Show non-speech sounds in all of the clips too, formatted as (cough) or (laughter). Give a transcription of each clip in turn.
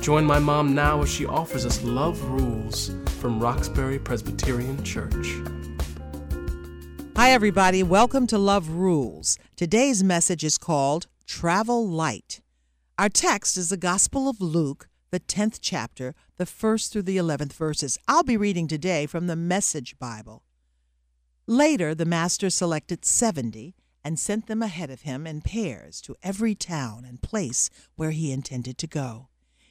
Join my mom now as she offers us Love Rules from Roxbury Presbyterian Church. Hi, everybody. Welcome to Love Rules. Today's message is called Travel Light. Our text is the Gospel of Luke, the 10th chapter, the 1st through the 11th verses. I'll be reading today from the Message Bible. Later, the Master selected 70 and sent them ahead of him in pairs to every town and place where he intended to go.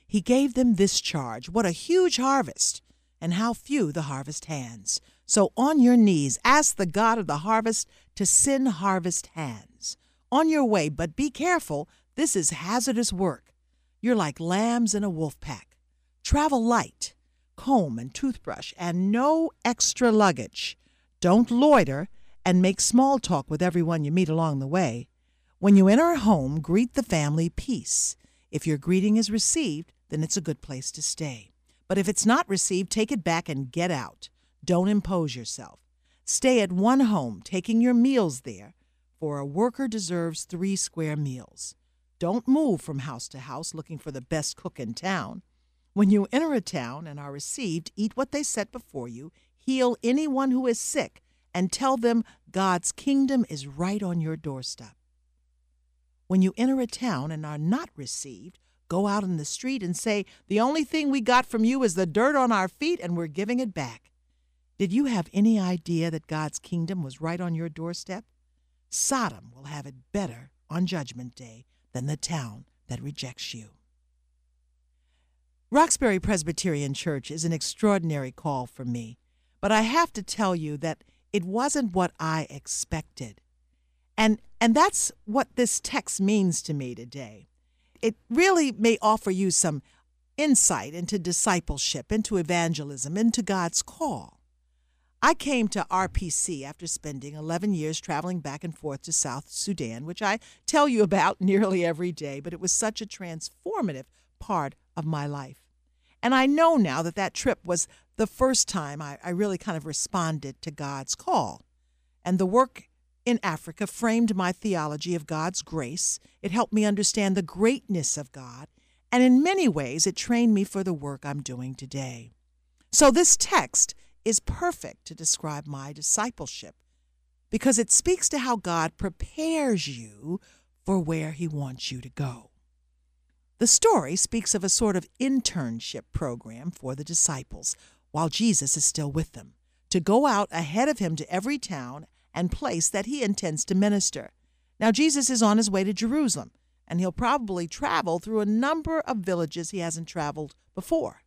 He gave them this charge What a huge harvest! and how few the harvest hands. So on your knees, ask the God of the harvest to send harvest hands. On your way, but be careful, this is hazardous work. You're like lambs in a wolf pack. Travel light, comb and toothbrush, and no extra luggage. Don't loiter and make small talk with everyone you meet along the way. When you enter a home, greet the family peace. If your greeting is received, then it's a good place to stay. But if it's not received, take it back and get out. Don't impose yourself. Stay at one home, taking your meals there, for a worker deserves three square meals. Don't move from house to house looking for the best cook in town. When you enter a town and are received, eat what they set before you, heal anyone who is sick, and tell them God's kingdom is right on your doorstep. When you enter a town and are not received, go out in the street and say, The only thing we got from you is the dirt on our feet, and we're giving it back. Did you have any idea that God's kingdom was right on your doorstep? Sodom will have it better on Judgment Day than the town that rejects you. Roxbury Presbyterian Church is an extraordinary call for me, but I have to tell you that it wasn't what I expected. And, and that's what this text means to me today it really may offer you some insight into discipleship, into evangelism, into God's call. I came to RPC after spending 11 years traveling back and forth to South Sudan, which I tell you about (laughs) nearly every day, but it was such a transformative part of my life. And I know now that that trip was the first time I, I really kind of responded to God's call. And the work in Africa framed my theology of God's grace. It helped me understand the greatness of God. And in many ways, it trained me for the work I'm doing today. So, this text is perfect to describe my discipleship because it speaks to how God prepares you for where He wants you to go. The story speaks of a sort of internship program for the disciples while Jesus is still with them to go out ahead of him to every town and place that he intends to minister. Now, Jesus is on his way to Jerusalem, and he'll probably travel through a number of villages he hasn't traveled before.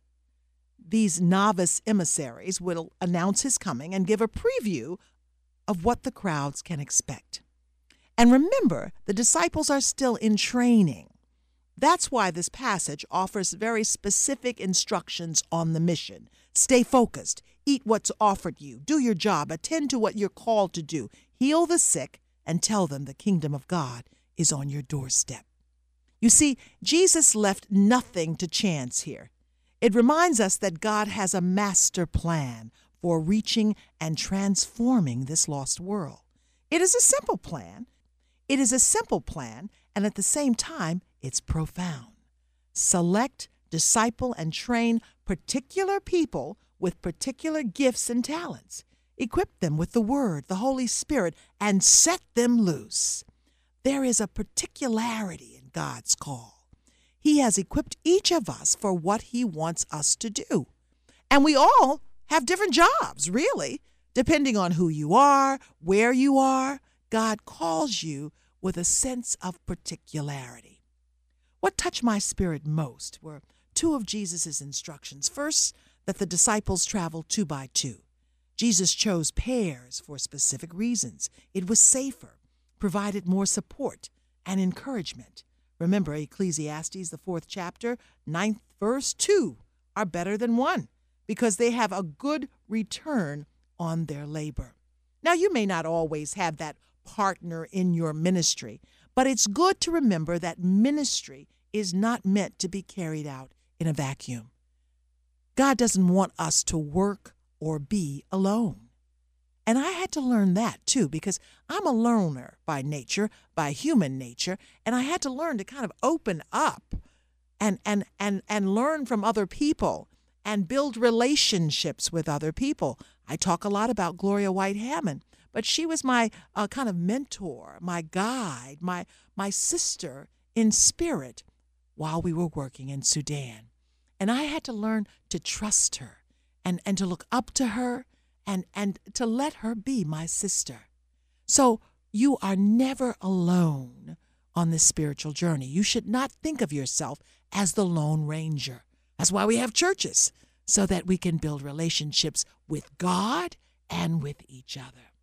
These novice emissaries will announce his coming and give a preview of what the crowds can expect. And remember, the disciples are still in training. That's why this passage offers very specific instructions on the mission. Stay focused, eat what's offered you, do your job, attend to what you're called to do, heal the sick, and tell them the kingdom of God is on your doorstep. You see, Jesus left nothing to chance here. It reminds us that God has a master plan for reaching and transforming this lost world. It is a simple plan. It is a simple plan, and at the same time, it's profound. Select, disciple, and train particular people with particular gifts and talents. Equip them with the Word, the Holy Spirit, and set them loose. There is a particularity in God's call. He has equipped each of us for what He wants us to do. And we all have different jobs, really, depending on who you are, where you are. God calls you with a sense of particularity. What touched my spirit most were two of Jesus' instructions. First, that the disciples traveled two by two. Jesus chose pairs for specific reasons. It was safer, provided more support and encouragement. Remember Ecclesiastes, the fourth chapter, ninth verse, two are better than one because they have a good return on their labor. Now, you may not always have that partner in your ministry, but it's good to remember that ministry is not meant to be carried out in a vacuum. God doesn't want us to work or be alone. And I had to learn that too, because I'm a learner by nature, by human nature, and I had to learn to kind of open up and and and and learn from other people and build relationships with other people. I talk a lot about Gloria White Hammond, but she was my uh, kind of mentor, my guide, my my sister in spirit while we were working in Sudan. And I had to learn to trust her and, and to look up to her and, and to let her be my sister. So you are never alone on this spiritual journey. You should not think of yourself as the Lone Ranger. That's why we have churches, so that we can build relationships with God and with each other.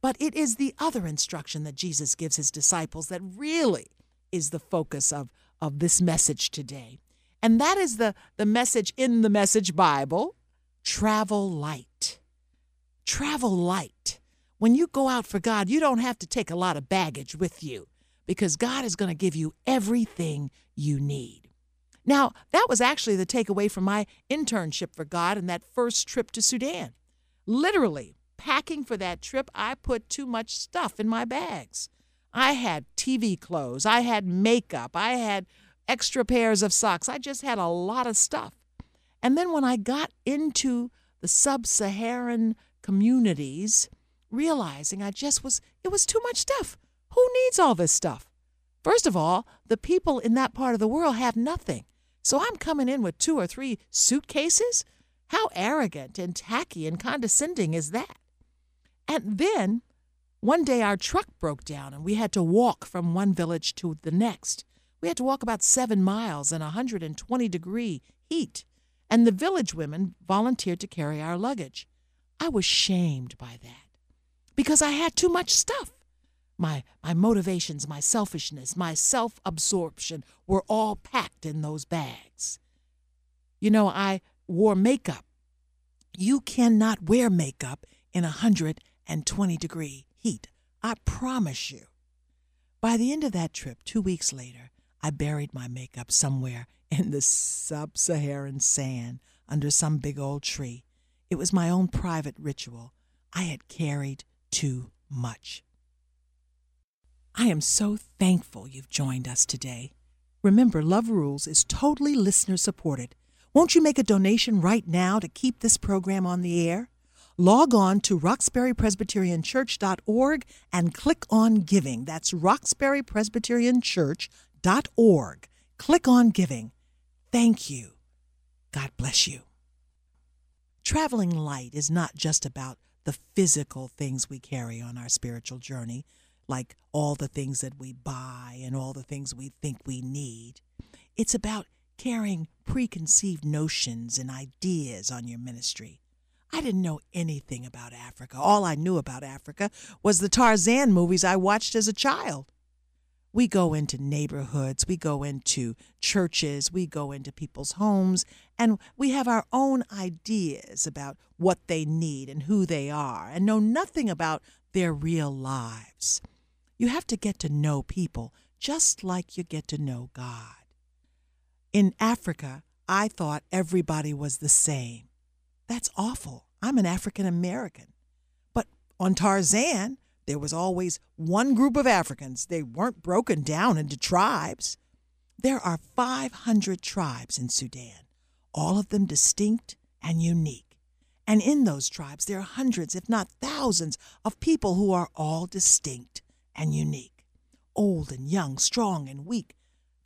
But it is the other instruction that Jesus gives his disciples that really is the focus of, of this message today. And that is the, the message in the Message Bible travel light. Travel light. When you go out for God, you don't have to take a lot of baggage with you because God is going to give you everything you need. Now, that was actually the takeaway from my internship for God and that first trip to Sudan. Literally, packing for that trip, I put too much stuff in my bags. I had TV clothes, I had makeup, I had extra pairs of socks. I just had a lot of stuff. And then when I got into the sub Saharan communities, realizing I just was, it was too much stuff. Who needs all this stuff? First of all, the people in that part of the world have nothing. So I'm coming in with two or three suitcases? How arrogant and tacky and condescending is that? And then one day our truck broke down and we had to walk from one village to the next. We had to walk about seven miles in 120 degree heat, and the village women volunteered to carry our luggage. I was shamed by that because I had too much stuff. My, my motivations, my selfishness, my self absorption were all packed in those bags. You know, I wore makeup. You cannot wear makeup in 120 degree heat. I promise you. By the end of that trip, two weeks later, I buried my makeup somewhere (laughs) in the sub Saharan sand under some big old tree. It was my own private ritual. I had carried too much. I am so thankful you've joined us today. Remember, Love Rules is totally listener supported. Won't you make a donation right now to keep this program on the air? Log on to roxburypresbyterianchurch.org and click on Giving. That's roxburypresbyterianchurch.org org. Click on Giving. Thank you. God bless you. Traveling light is not just about the physical things we carry on our spiritual journey, like all the things that we buy and all the things we think we need. It's about carrying preconceived notions and ideas on your ministry. I didn't know anything about Africa. All I knew about Africa was the Tarzan movies I watched as a child. We go into neighborhoods, we go into churches, we go into people's homes, and we have our own ideas about what they need and who they are, and know nothing about their real lives. You have to get to know people just like you get to know God. In Africa, I thought everybody was the same. That's awful. I'm an African American. But on Tarzan, there was always one group of Africans. They weren't broken down into tribes. There are 500 tribes in Sudan, all of them distinct and unique. And in those tribes, there are hundreds, if not thousands, of people who are all distinct and unique. Old and young, strong and weak,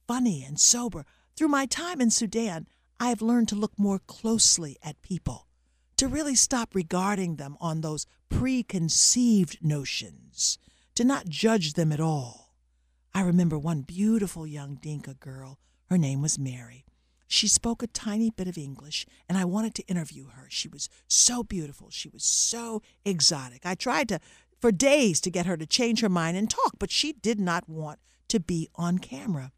funny and sober. Through my time in Sudan, I have learned to look more closely at people to really stop regarding them on those preconceived notions, to not judge them at all. I remember one beautiful young Dinka girl. Her name was Mary. She spoke a tiny bit of English, and I wanted to interview her. She was so beautiful. She was so exotic. I tried to, for days, to get her to change her mind and talk, but she did not want to be on camera.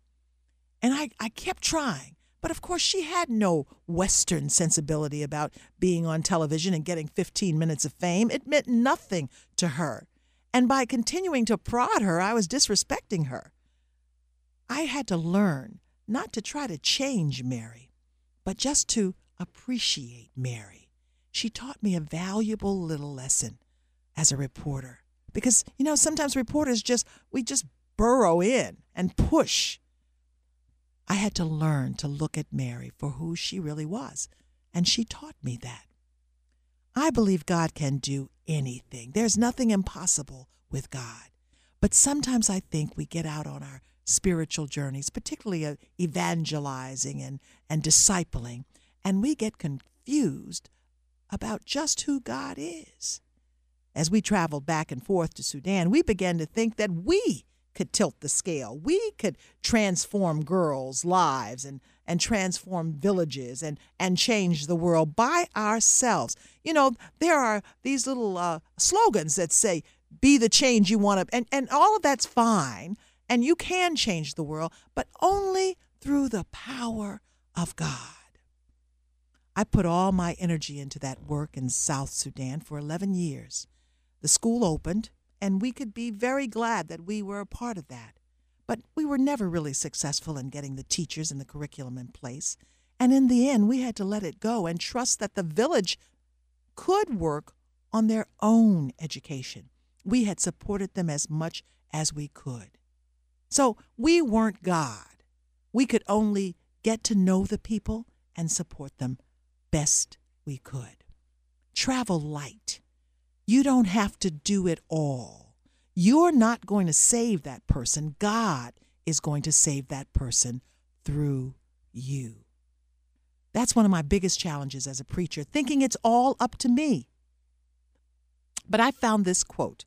And I, I kept trying, But of course, she had no Western sensibility about being on television and getting 15 minutes of fame. It meant nothing to her. And by continuing to prod her, I was disrespecting her. I had to learn not to try to change Mary, but just to appreciate Mary. She taught me a valuable little lesson as a reporter. Because, you know, sometimes reporters just, we just burrow in and push. I had to learn to look at Mary for who she really was, and she taught me that. I believe God can do anything. There's nothing impossible with God. But sometimes I think we get out on our spiritual journeys, particularly uh, evangelizing and, and discipling, and we get confused about just who God is. As we traveled back and forth to Sudan, we began to think that we could tilt the scale. We could transform girls' lives and, and transform villages and, and change the world by ourselves. You know, there are these little uh, slogans that say, be the change you want to, and, and all of that's fine and you can change the world, but only through the power of God. I put all my energy into that work in South Sudan for 11 years. The school opened, and we could be very glad that we were a part of that. But we were never really successful in getting the teachers and the curriculum in place. And in the end, we had to let it go and trust that the village could work on their own education. We had supported them as much as we could. So we weren't God. We could only get to know the people and support them best we could. Travel light. You don't have to do it all. You're not going to save that person. God is going to save that person through you. That's one of my biggest challenges as a preacher, thinking it's all up to me. But I found this quote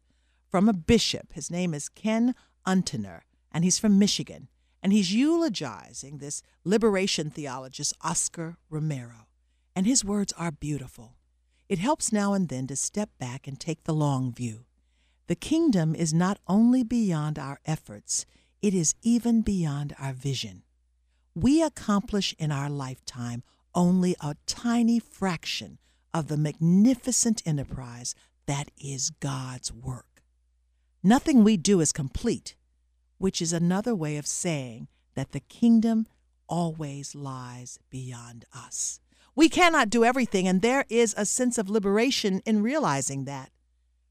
from a bishop. His name is Ken Untener, and he's from Michigan, and he's eulogizing this liberation theologist, Oscar Romero. And his words are beautiful. It helps now and then to step back and take the long view. The kingdom is not only beyond our efforts, it is even beyond our vision. We accomplish in our lifetime only a tiny fraction of the magnificent enterprise that is God's work. Nothing we do is complete which is another way of saying that the kingdom always lies beyond us. We cannot do everything, and there is a sense of liberation in realizing that,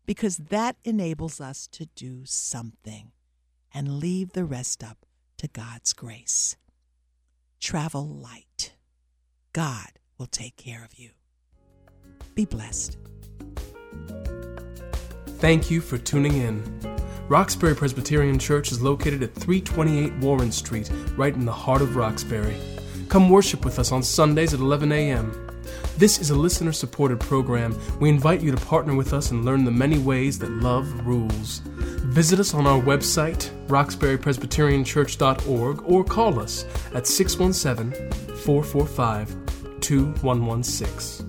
because that enables us to do something and leave the rest up to God's grace. Travel light. God will take care of you. Be blessed. Thank you for tuning in. Roxbury Presbyterian Church is located at 328 Warren Street, right in the heart of Roxbury. Come worship with us on Sundays at 11 a.m. This is a listener supported program. We invite you to partner with us and learn the many ways that love rules. Visit us on our website, roxburypresbyterianchurch.org, or call us at 617 445 2116.